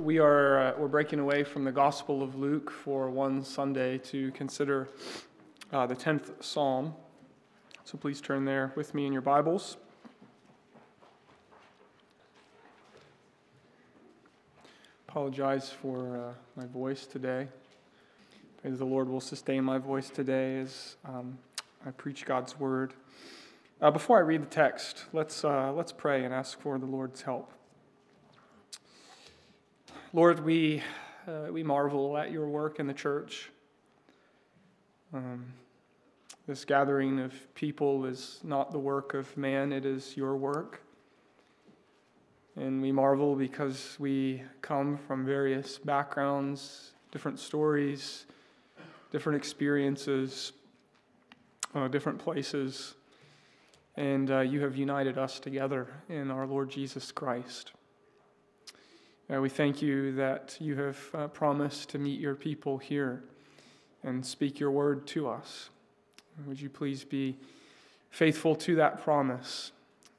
we are uh, we're breaking away from the Gospel of Luke for one Sunday to consider uh, the tenth Psalm. So please turn there with me in your Bibles. Apologize for uh, my voice today. Pray the Lord will sustain my voice today as um, I preach God's word. Uh, before I read the text, let's uh, let's pray and ask for the Lord's help. Lord, we, uh, we marvel at your work in the church. Um, this gathering of people is not the work of man, it is your work. And we marvel because we come from various backgrounds, different stories, different experiences, uh, different places. And uh, you have united us together in our Lord Jesus Christ. Uh, we thank you that you have uh, promised to meet your people here and speak your word to us. Would you please be faithful to that promise?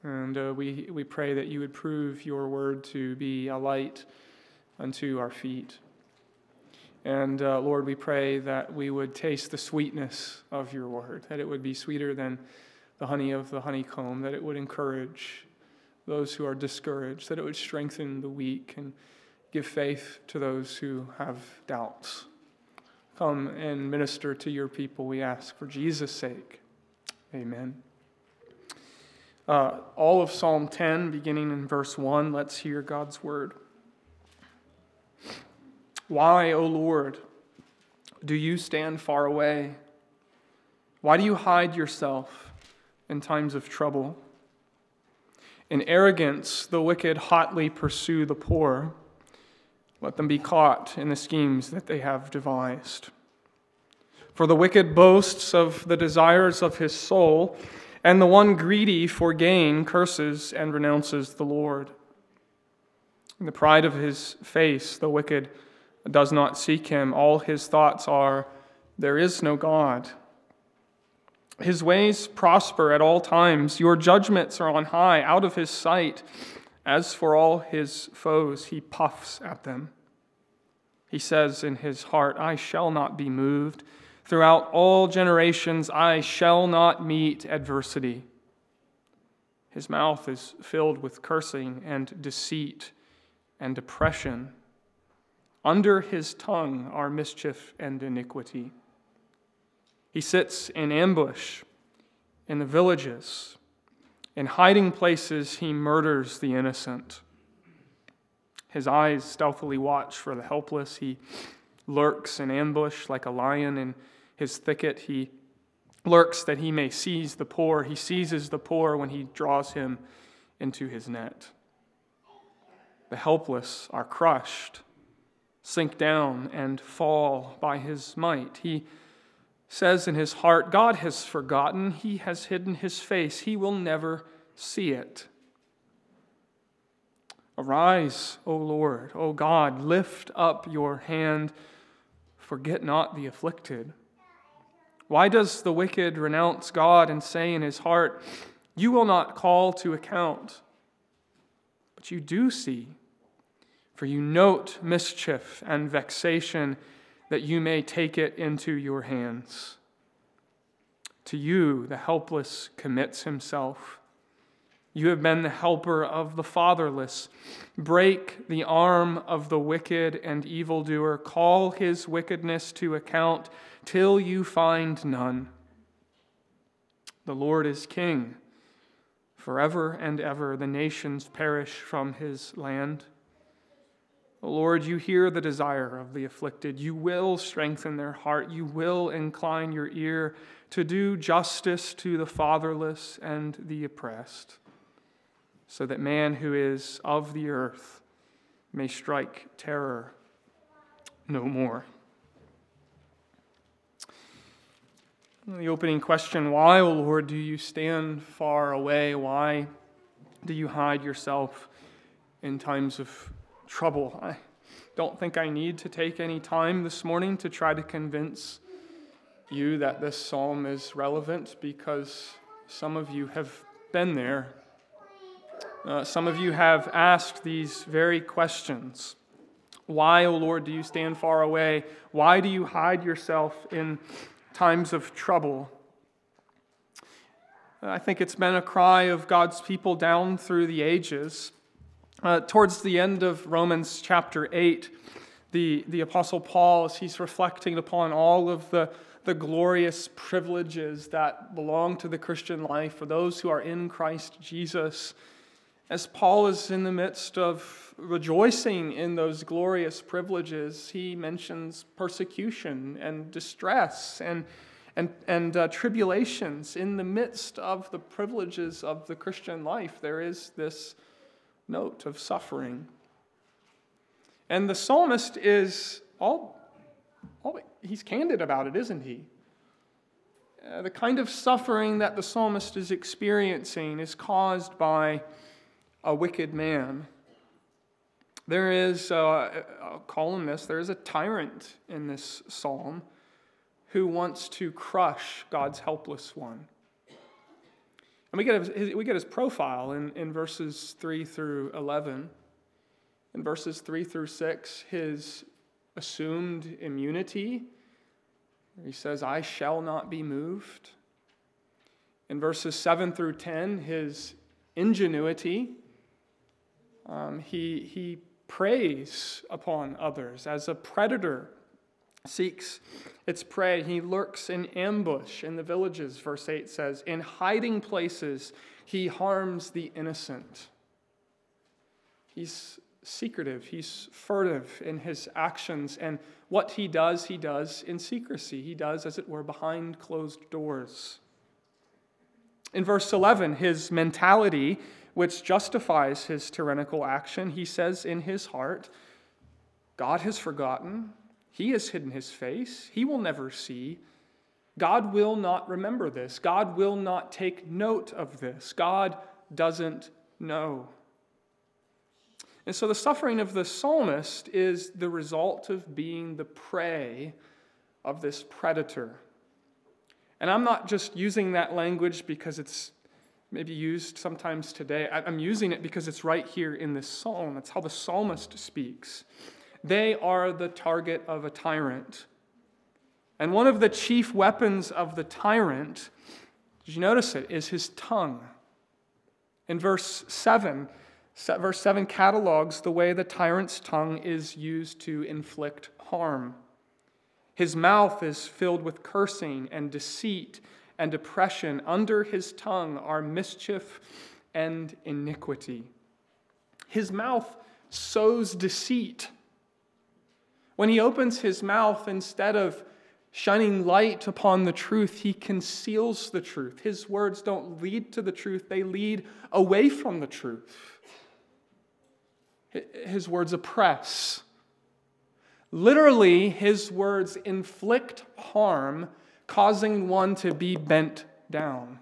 And uh, we, we pray that you would prove your word to be a light unto our feet. And uh, Lord, we pray that we would taste the sweetness of your word, that it would be sweeter than the honey of the honeycomb, that it would encourage those who are discouraged, that it would strengthen the weak and give faith to those who have doubts. Come and minister to your people, we ask, for Jesus' sake. Amen. Uh, all of Psalm 10, beginning in verse 1, let's hear God's word. Why, O Lord, do you stand far away? Why do you hide yourself in times of trouble? In arrogance, the wicked hotly pursue the poor. Let them be caught in the schemes that they have devised. For the wicked boasts of the desires of his soul, and the one greedy for gain curses and renounces the Lord. In the pride of his face, the wicked does not seek him. All his thoughts are, There is no God. His ways prosper at all times. Your judgments are on high, out of his sight. As for all his foes, he puffs at them. He says in his heart, I shall not be moved. Throughout all generations, I shall not meet adversity. His mouth is filled with cursing and deceit and depression. Under his tongue are mischief and iniquity. He sits in ambush in the villages. In hiding places, he murders the innocent. His eyes stealthily watch for the helpless. He lurks in ambush like a lion in his thicket. He lurks that he may seize the poor. He seizes the poor when he draws him into his net. The helpless are crushed, sink down, and fall by his might. He says in his heart, God has forgotten, he has hidden his face, he will never see it. Arise, O Lord, O God, lift up your hand, forget not the afflicted. Why does the wicked renounce God and say in his heart, You will not call to account? But you do see, for you note mischief and vexation that you may take it into your hands. To you, the helpless commits himself. You have been the helper of the fatherless. Break the arm of the wicked and evildoer. Call his wickedness to account till you find none. The Lord is king. Forever and ever the nations perish from his land. Lord, you hear the desire of the afflicted. You will strengthen their heart. You will incline your ear to do justice to the fatherless and the oppressed, so that man who is of the earth may strike terror no more. The opening question why, O Lord, do you stand far away? Why do you hide yourself in times of trouble. I don't think I need to take any time this morning to try to convince you that this psalm is relevant because some of you have been there. Uh, some of you have asked these very questions Why, O Lord, do you stand far away? Why do you hide yourself in times of trouble? I think it's been a cry of God's people down through the ages. Uh, towards the end of Romans chapter 8, the, the Apostle Paul, as he's reflecting upon all of the, the glorious privileges that belong to the Christian life for those who are in Christ Jesus, as Paul is in the midst of rejoicing in those glorious privileges, he mentions persecution and distress and, and, and uh, tribulations. In the midst of the privileges of the Christian life, there is this note of suffering. And the psalmist is all, all he's candid about it, isn't he? Uh, the kind of suffering that the psalmist is experiencing is caused by a wicked man. There is, uh, I'll call him this, there is a tyrant in this psalm who wants to crush God's helpless one. And we get his, we get his profile in, in verses 3 through 11. In verses 3 through 6, his assumed immunity. He says, I shall not be moved. In verses 7 through 10, his ingenuity. Um, he, he preys upon others as a predator seeks its prey. He lurks in ambush in the villages, verse 8 says. In hiding places, he harms the innocent. He's secretive, he's furtive in his actions, and what he does, he does in secrecy. He does, as it were, behind closed doors. In verse 11, his mentality which justifies his tyrannical action, he says in his heart, God has forgotten. He has hidden his face. He will never see. God will not remember this. God will not take note of this. God doesn't know. And so the suffering of the psalmist is the result of being the prey of this predator. And I'm not just using that language because it's maybe used sometimes today. I'm using it because it's right here in this psalm. That's how the psalmist speaks. They are the target of a tyrant. And one of the chief weapons of the tyrant, did you notice it, is his tongue. In verse 7, verse 7 catalogs the way the tyrant's tongue is used to inflict harm. His mouth is filled with cursing and deceit and oppression. Under his tongue are mischief and iniquity. His mouth sows deceit. When he opens his mouth, instead of shining light upon the truth, he conceals the truth. His words don't lead to the truth, they lead away from the truth. His words oppress. Literally, his words inflict harm causing one to be bent down.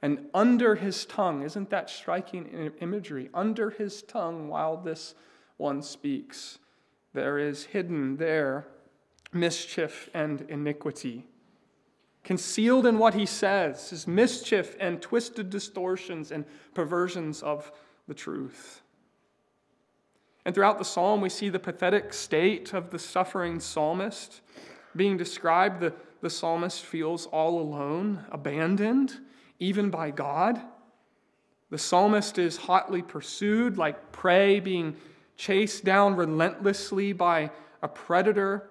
And under his tongue, isn't that striking imagery? Under his tongue, while this one speaks, there is hidden there mischief and iniquity. Concealed in what he says is mischief and twisted distortions and perversions of the truth. And throughout the psalm, we see the pathetic state of the suffering psalmist being described, the, the psalmist feels all alone, abandoned, even by God. The psalmist is hotly pursued, like prey being chased down relentlessly by a predator.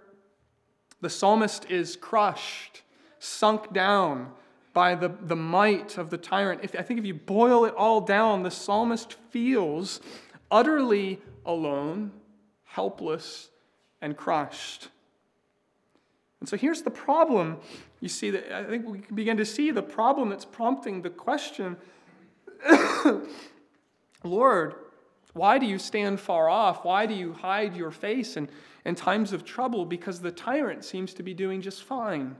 The psalmist is crushed, sunk down by the, the might of the tyrant. If, I think if you boil it all down, the psalmist feels utterly alone, helpless, and crushed. And so here's the problem. You see that I think we can begin to see the problem that's prompting the question Lord, why do you stand far off? Why do you hide your face in, in times of trouble? Because the tyrant seems to be doing just fine.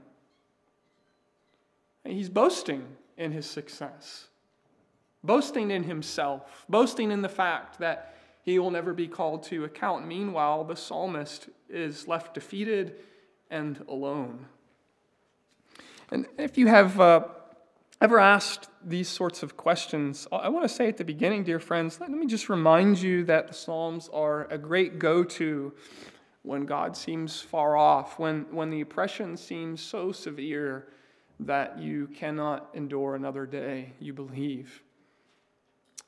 He's boasting in his success, boasting in himself, boasting in the fact that he will never be called to account. Meanwhile, the psalmist is left defeated and alone. And if you have uh, ever asked these sorts of questions, I want to say at the beginning, dear friends, let me just remind you that the Psalms are a great go to when God seems far off, when, when the oppression seems so severe that you cannot endure another day, you believe.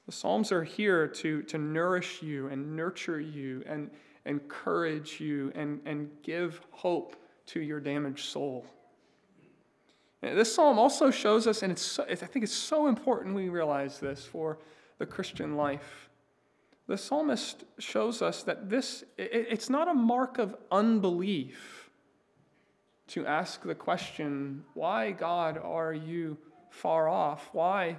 The Psalms are here to, to nourish you and nurture you and encourage you and, and give hope to your damaged soul. This psalm also shows us, and it's so, I think it's so important we realize this for the Christian life. The psalmist shows us that this, it's not a mark of unbelief to ask the question, why, God, are you far off? Why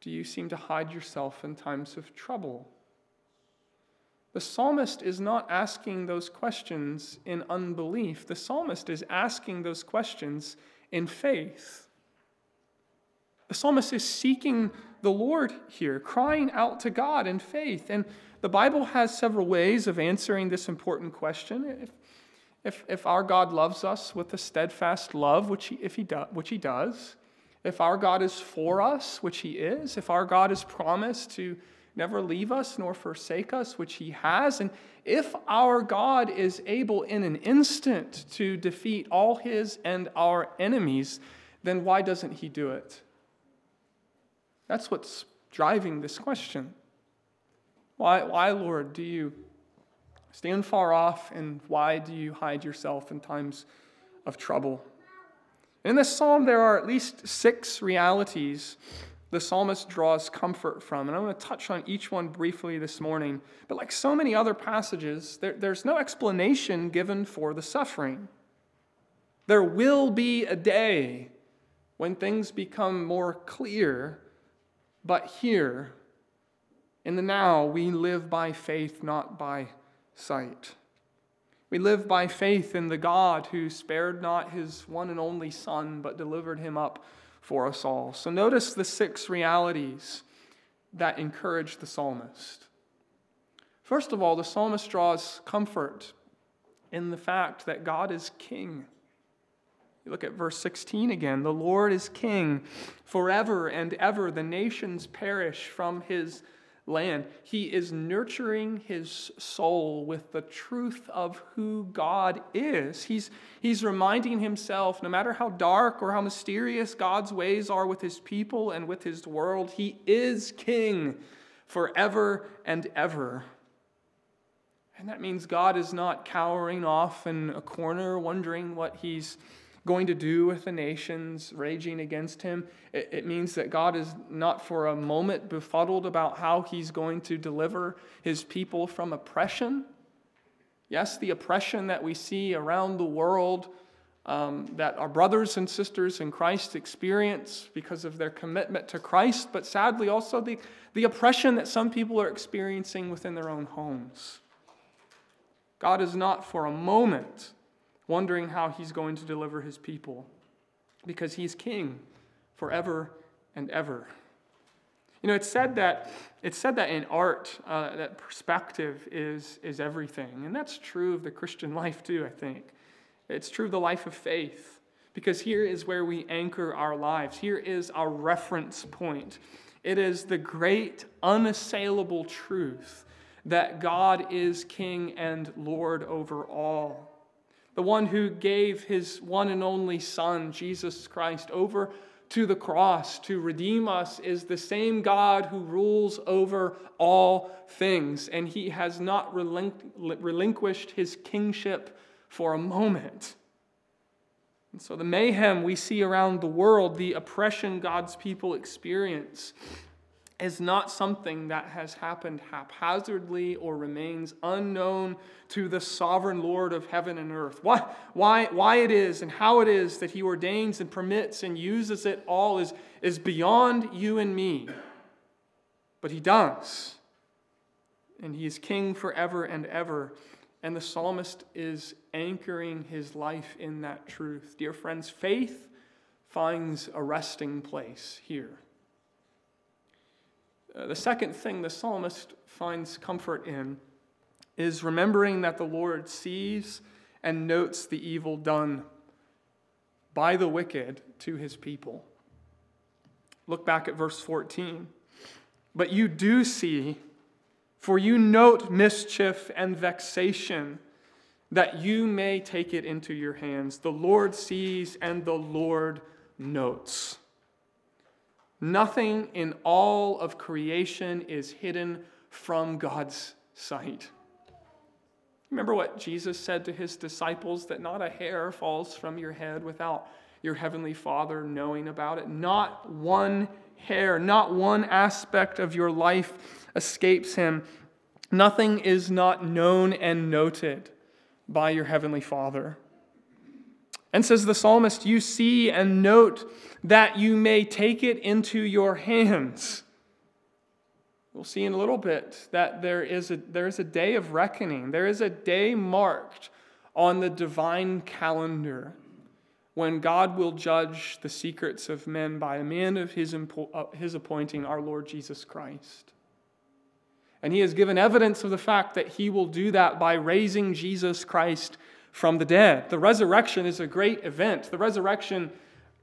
do you seem to hide yourself in times of trouble? The psalmist is not asking those questions in unbelief. The psalmist is asking those questions in faith. The psalmist is seeking the Lord here, crying out to God in faith. And the Bible has several ways of answering this important question. If, if, if our God loves us with a steadfast love, which he, if he do, which he does, if our God is for us, which he is, if our God has promised to never leave us nor forsake us, which he has. And if our God is able in an instant to defeat all his and our enemies, then why doesn't he do it? That's what's driving this question. Why, why, Lord, do you stand far off, and why do you hide yourself in times of trouble? In this psalm, there are at least six realities the psalmist draws comfort from. And I'm going to touch on each one briefly this morning. But like so many other passages, there, there's no explanation given for the suffering. There will be a day when things become more clear, but here, in the now, we live by faith, not by sight. We live by faith in the God who spared not his one and only Son, but delivered him up for us all. So notice the six realities that encourage the psalmist. First of all, the psalmist draws comfort in the fact that God is king. You look at verse 16 again. The Lord is king forever and ever. The nations perish from his land. He is nurturing his soul with the truth of who God is. He's, he's reminding himself, no matter how dark or how mysterious God's ways are with his people and with his world, he is king forever and ever. And that means God is not cowering off in a corner, wondering what he's going to do with the nations raging against him. It, it, means that God is not for a moment befuddled about how he's going to deliver his people from oppression. Yes, the oppression that we see around the world, um, that our brothers and sisters in Christ experience because of their commitment to Christ, but sadly also the, the oppression that some people are experiencing within their own homes. God is not for a moment wondering how he's going to deliver his people because he's king forever and ever. You know, it's said that it's said that in art, uh, that perspective is is everything, and that's true of the Christian life too. I think it's true of the life of faith because here is where we anchor our lives. Here is our reference point. It is the great, unassailable truth that God is King and Lord over all the one who gave his one and only Son, Jesus Christ, over to the cross to redeem us, is the same God who rules over all things, and he has not relinquished his kingship for a moment. And so, the mayhem we see around the world, the oppression God's people experience, is not something that has happened haphazardly or remains unknown to the sovereign Lord of heaven and earth. Why, why, why it is and how it is that He ordains and permits and uses it all is, is beyond you and me. But He does. And He is King forever and ever. And the psalmist is anchoring his life in that truth. Dear friends, faith finds a resting place here. Uh, the second thing the psalmist finds comfort in is remembering that the Lord sees and notes the evil done by the wicked to his people. Look back at verse 14. But you do see, for you note mischief and vexation, that you may take it into your hands. The Lord sees and the Lord notes. Nothing in all of creation is hidden from God's sight. Remember what Jesus said to his disciples that not a hair falls from your head without your heavenly Father knowing about it. Not one hair, not one aspect of your life escapes him. Nothing is not known and noted by your heavenly Father. And says the psalmist, You see and note that you may take it into your hands. We'll see in a little bit that there is a, there is a day of reckoning. There is a day marked on the divine calendar when God will judge the secrets of men by a man of his, uh, his appointing, our Lord Jesus Christ. And he has given evidence of the fact that he will do that by raising Jesus Christ from the dead. The resurrection is a great event. The resurrection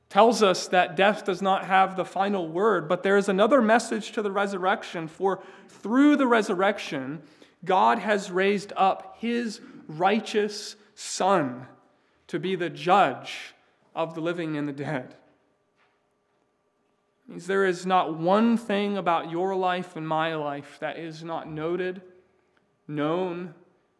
tells us that death does not have the final word, but there is another message to the resurrection, for through the resurrection, God has raised up his righteous Son to be the judge of the living and the dead. Means there is not one thing about your life and my life that is not noted, known,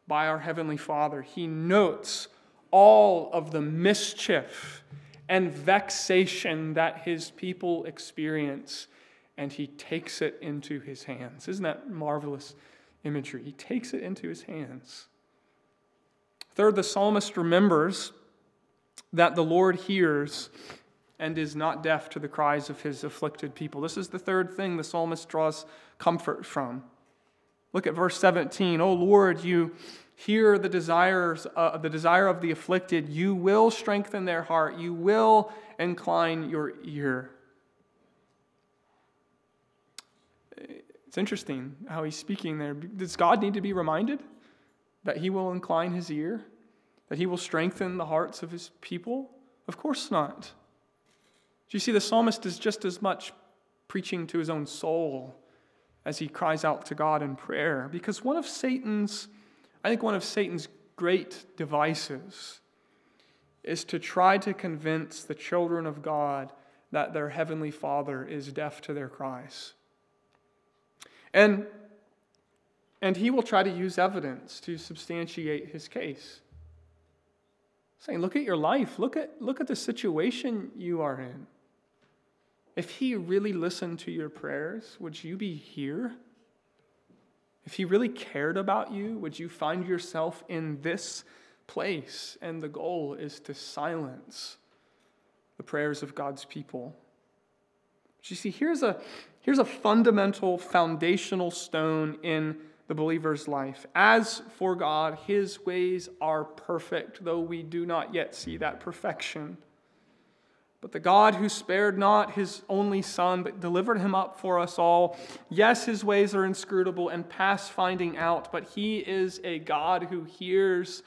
by our Heavenly Father. He notes all of the mischief and vexation that His people experience, and He takes it into His hands. Isn't that marvelous imagery? He takes it into His hands. Third, the psalmist remembers that the Lord hears and is not deaf to the cries of his afflicted people. This is the third thing the psalmist draws comfort from. Look at verse 17. Oh Lord, you hear the desires, uh, the desire of the afflicted. You will strengthen their heart. You will incline your ear. It's interesting how he's speaking there. Does God need to be reminded that he will incline his ear? That he will strengthen the hearts of his people? Of course not. Do you see, the psalmist is just as much preaching to his own soul as he cries out to God in prayer. Because one of Satan's, I think one of Satan's great devices is to try to convince the children of God that their heavenly Father is deaf to their cries. And, and he will try to use evidence to substantiate his case. Saying, look at your life, look at, look at the situation you are in. If he really listened to your prayers, would you be here? If he really cared about you, would you find yourself in this place? And the goal is to silence the prayers of God's people. But you see, here's a, here's a fundamental, foundational stone in the believer's life. As for God, his ways are perfect, though we do not yet see that perfection. But the God who spared not his only Son, but delivered him up for us all, yes, his ways are inscrutable and past finding out, but he is a God who hears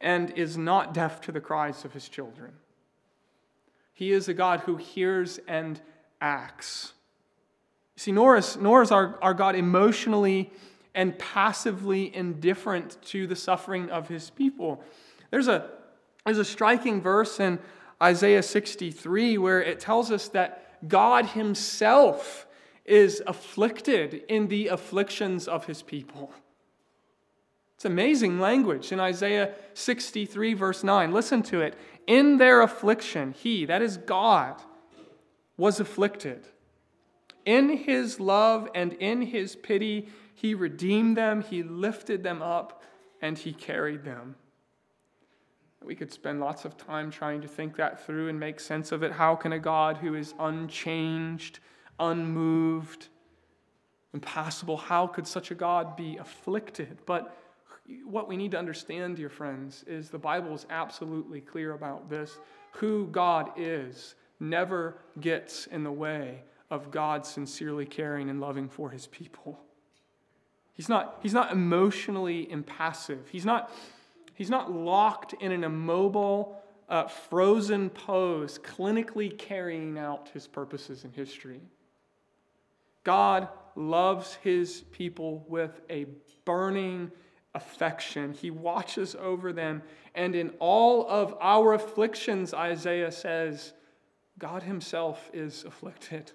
and is not deaf to the cries of his children. He is a God who hears and acts. See, nor is, nor is our, our God emotionally and passively indifferent to the suffering of his people. There's a, there's a striking verse in Isaiah 63, where it tells us that God Himself is afflicted in the afflictions of His people. It's amazing language in Isaiah 63, verse 9. Listen to it. In their affliction, He, that is God, was afflicted. In His love and in His pity, He redeemed them, He lifted them up, and He carried them. We could spend lots of time trying to think that through and make sense of it. How can a God who is unchanged, unmoved, impassible, how could such a God be afflicted? But what we need to understand, dear friends, is the Bible is absolutely clear about this. Who God is never gets in the way of God sincerely caring and loving for his people. He's not, he's not emotionally impassive. He's not He's not locked in an immobile, uh, frozen pose, clinically carrying out his purposes in history. God loves his people with a burning affection. He watches over them. And in all of our afflictions, Isaiah says, God himself is afflicted.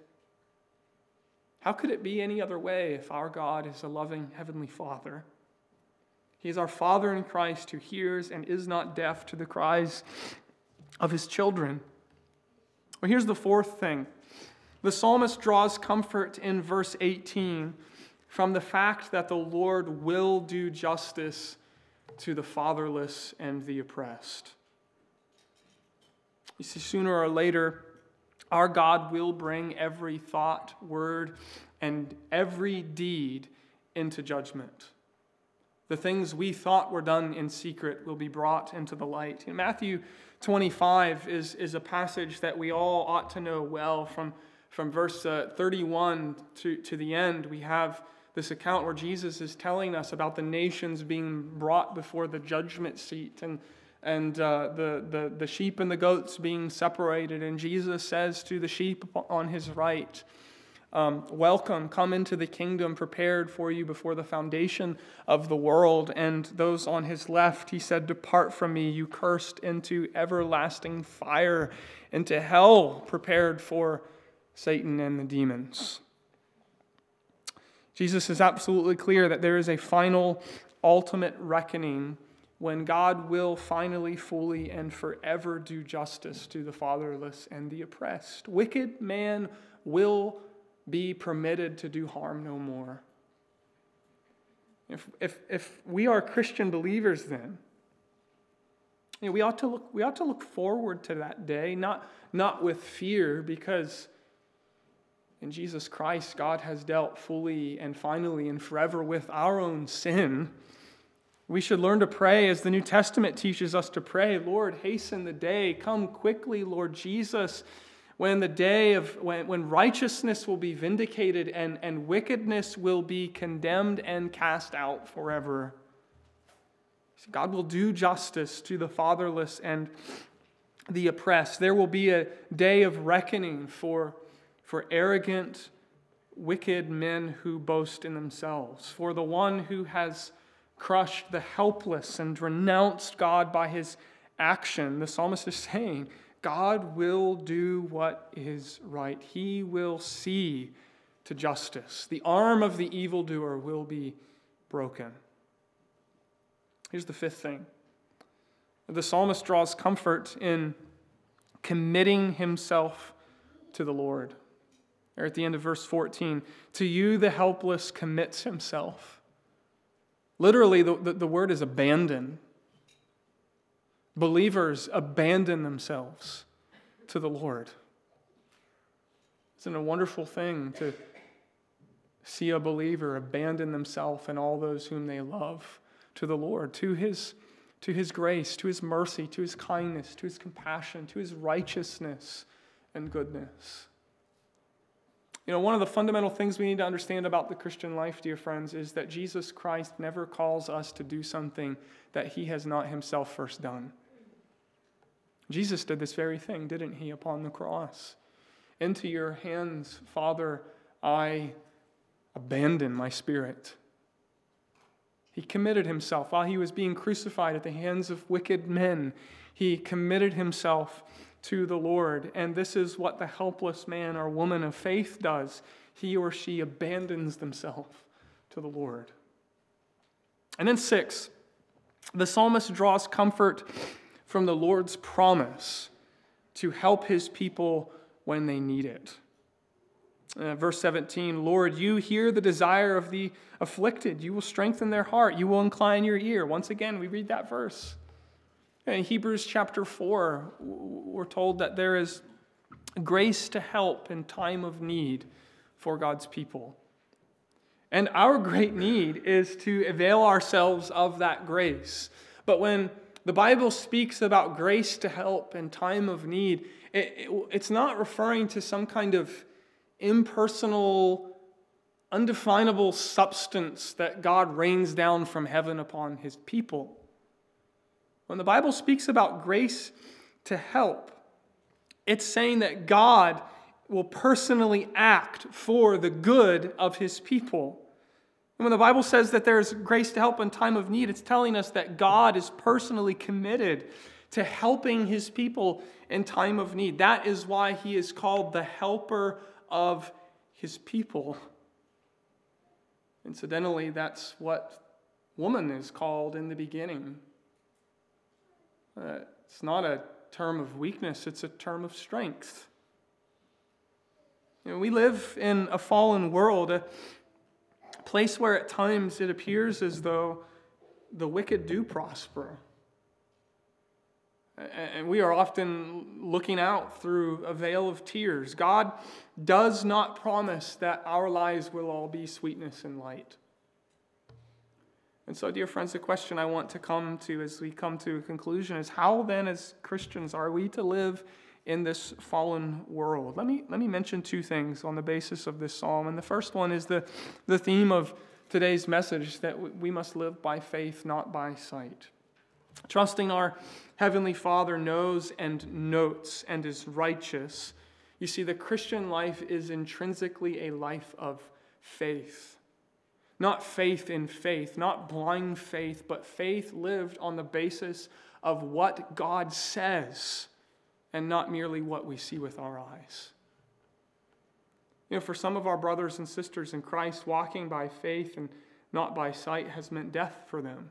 How could it be any other way if our God is a loving Heavenly Father? He is our Father in Christ who hears and is not deaf to the cries of his children. Well, here's the fourth thing the psalmist draws comfort in verse 18 from the fact that the Lord will do justice to the fatherless and the oppressed. You see, sooner or later, our God will bring every thought, word, and every deed into judgment. The things we thought were done in secret will be brought into the light. Matthew 25 is, is a passage that we all ought to know well. From, from verse uh, 31 to, to the end, we have this account where Jesus is telling us about the nations being brought before the judgment seat and, and uh, the, the, the sheep and the goats being separated. And Jesus says to the sheep on his right, um, welcome, come into the kingdom prepared for you before the foundation of the world. And those on his left, he said, Depart from me, you cursed, into everlasting fire, into hell prepared for Satan and the demons. Jesus is absolutely clear that there is a final, ultimate reckoning when God will finally, fully, and forever do justice to the fatherless and the oppressed. Wicked man will be permitted to do harm no more. If, if, if we are Christian believers, then, you know, we, ought to look, we ought to look forward to that day, not, not with fear, because in Jesus Christ, God has dealt fully and finally and forever with our own sin. We should learn to pray as the New Testament teaches us to pray Lord, hasten the day. Come quickly, Lord Jesus when the day of when, when righteousness will be vindicated and, and wickedness will be condemned and cast out forever. God will do justice to the fatherless and the oppressed. There will be a day of reckoning for, for arrogant, wicked men who boast in themselves, for the one who has crushed the helpless and renounced God by his action. The psalmist is saying, God will do what is right. He will see to justice. The arm of the evildoer will be broken. Here's the fifth thing the psalmist draws comfort in committing himself to the Lord. There at the end of verse 14, to you the helpless commits himself. Literally, the, the, the word is abandon. Believers abandon themselves to the Lord. Isn't it a wonderful thing to see a believer abandon themselves and all those whom they love to the Lord, to his, to his grace, to his mercy, to his kindness, to his compassion, to his righteousness and goodness? You know, one of the fundamental things we need to understand about the Christian life, dear friends, is that Jesus Christ never calls us to do something that he has not himself first done. Jesus did this very thing, didn't he, upon the cross? Into your hands, Father, I abandon my spirit. He committed himself while he was being crucified at the hands of wicked men. He committed himself to the Lord. And this is what the helpless man or woman of faith does. He or she abandons themselves to the Lord. And then, six, the psalmist draws comfort from the Lord's promise to help his people when they need it. Uh, verse 17 Lord, you hear the desire of the afflicted. You will strengthen their heart. You will incline your ear. Once again, we read that verse. In Hebrews chapter 4, we're told that there is grace to help in time of need for God's people. And our great need is to avail ourselves of that grace. But when the Bible speaks about grace to help in time of need, it, it, it's not referring to some kind of impersonal, undefinable substance that God rains down from heaven upon his people. When the Bible speaks about grace to help, it's saying that God will personally act for the good of his people. And when the Bible says that there's grace to help in time of need, it's telling us that God is personally committed to helping his people in time of need. That is why he is called the helper of his people. Incidentally, that's what woman is called in the beginning. Uh, it's not a term of weakness, it's a term of strength. You know, we live in a fallen world, place where at times it appears as though the wicked do prosper. And we are often looking out through a veil of tears. God does not promise that our lives will all be sweetness and light. And so, dear friends, the question I want to come to as we come to a conclusion is how then, as Christians, are we to live in this fallen world? Let me, let me mention two things on the basis of this psalm. And the first one is the, the theme of today's message that we must live by faith, not by sight. Trusting our Heavenly Father knows and notes and is righteous. You see, the Christian life is intrinsically a life of faith. Not faith in faith, not blind faith, but faith lived on the basis of what God says and not merely what we see with our eyes. You know, for some of our brothers and sisters in Christ, walking by faith and not by sight has meant death for them.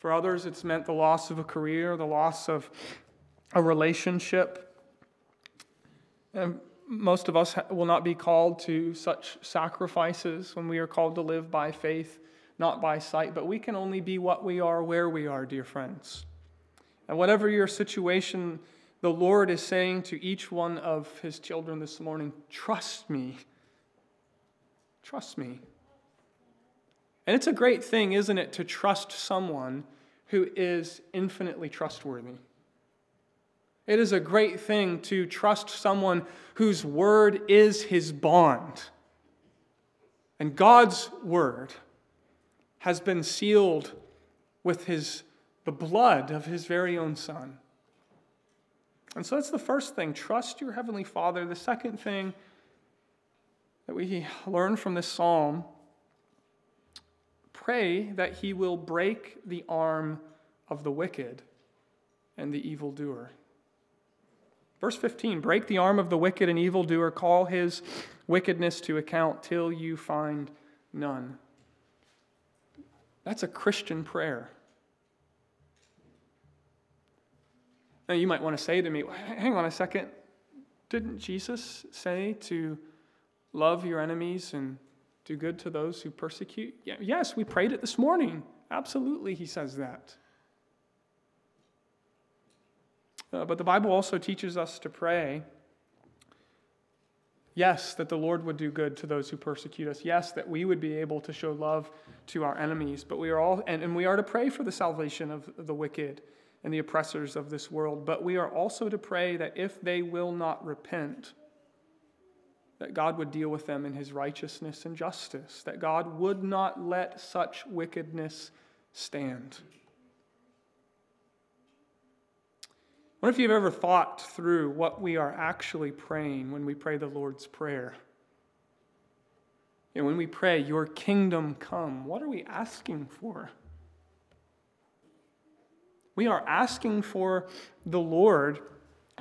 For others, it's meant the loss of a career, the loss of a relationship. And most of us will not be called to such sacrifices when we are called to live by faith, not by sight, but we can only be what we are where we are, dear friends. And whatever your situation, the Lord is saying to each one of his children this morning trust me. Trust me. And it's a great thing, isn't it, to trust someone who is infinitely trustworthy. It is a great thing to trust someone whose word is his bond. And God's word has been sealed with his, the blood of his very own son. And so that's the first thing. Trust your Heavenly Father. The second thing that we learn from this psalm pray that he will break the arm of the wicked and the evildoer. Verse 15 Break the arm of the wicked and evildoer, call his wickedness to account till you find none. That's a Christian prayer. Now, you might want to say to me, hang on a second. Didn't Jesus say to love your enemies and do good to those who persecute? Yeah, yes, we prayed it this morning. Absolutely, he says that. Uh, but the Bible also teaches us to pray. Yes, that the Lord would do good to those who persecute us. Yes, that we would be able to show love to our enemies. But we are all, and, and we are to pray for the salvation of the wicked and the oppressors of this world. But we are also to pray that if they will not repent, that God would deal with them in his righteousness and justice, that God would not let such wickedness stand. What if you've ever thought through what we are actually praying when we pray the Lord's Prayer? And when we pray, Your kingdom come, what are we asking for? We are asking for the Lord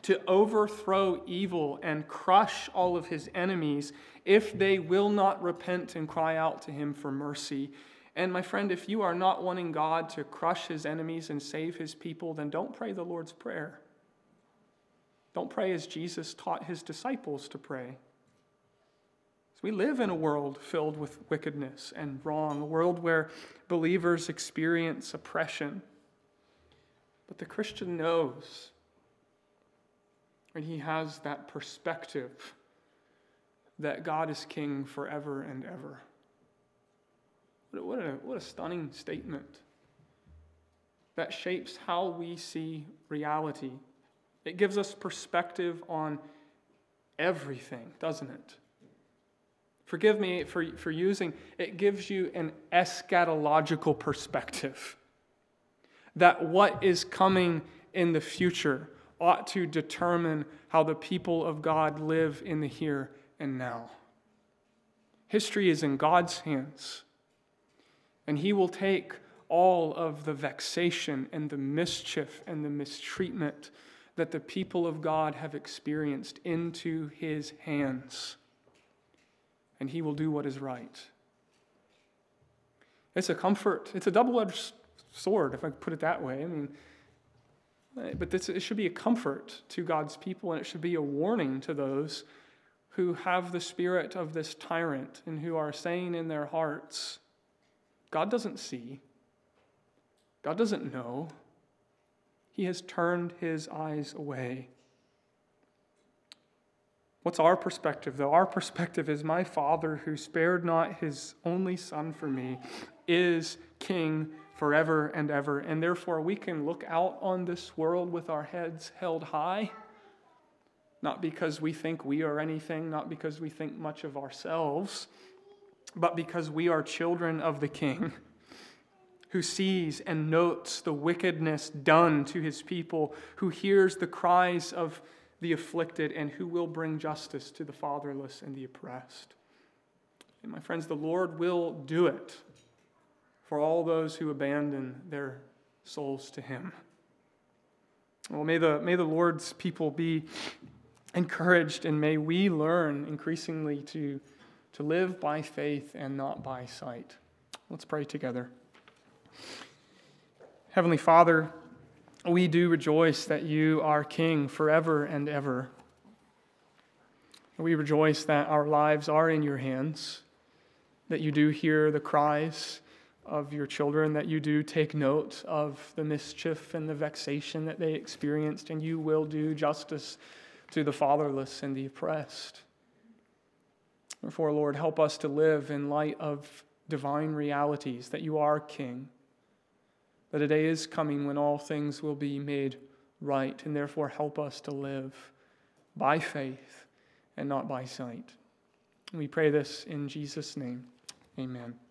to overthrow evil and crush all of his enemies if they will not repent and cry out to him for mercy. And my friend, if you are not wanting God to crush his enemies and save his people, then don't pray the Lord's Prayer. Don't pray as Jesus taught his disciples to pray. So we live in a world filled with wickedness and wrong, a world where believers experience oppression. But the Christian knows, and he has that perspective that God is king forever and ever. What a, what a stunning statement that shapes how we see reality it gives us perspective on everything, doesn't it? Forgive me for, for using, it gives you an eschatological perspective. That what is coming in the future ought to determine how the people of God live in the here and now. History is in God's hands, and He will take all of the vexation and the mischief and the mistreatment that the people of God have experienced into His hands, and He will do what is right. It's a comfort, it's a double edged sword, if I put it that way. I mean, but this, it should be a comfort to God's people, and it should be a warning to those who have the spirit of this tyrant and who are saying in their hearts, God doesn't see, God doesn't know. He has turned his eyes away. What's our perspective, though? Our perspective is my Father, who spared not his only Son for me, is King forever and ever. And therefore, we can look out on this world with our heads held high, not because we think we are anything, not because we think much of ourselves, but because we are children of the King who sees and notes the wickedness done to his people, who hears the cries of the afflicted, and who will bring justice to the fatherless and the oppressed. And my friends, the Lord will do it for all those who abandon their souls to Him. Well, may the, may the Lord's people be encouraged, and may we learn increasingly to, to live by faith and not by sight. Let's pray together. Heavenly Father, we do rejoice that you are King forever and ever. We rejoice that our lives are in your hands, that you do hear the cries of your children, that you do take note of the mischief and the vexation that they experienced, and you will do justice to the fatherless and the oppressed. Therefore, Lord, help us to live in light of divine realities, that you are King, that a day is coming when all things will be made right, and therefore help us to live by faith and not by sight. We pray this in Jesus' name. Amen.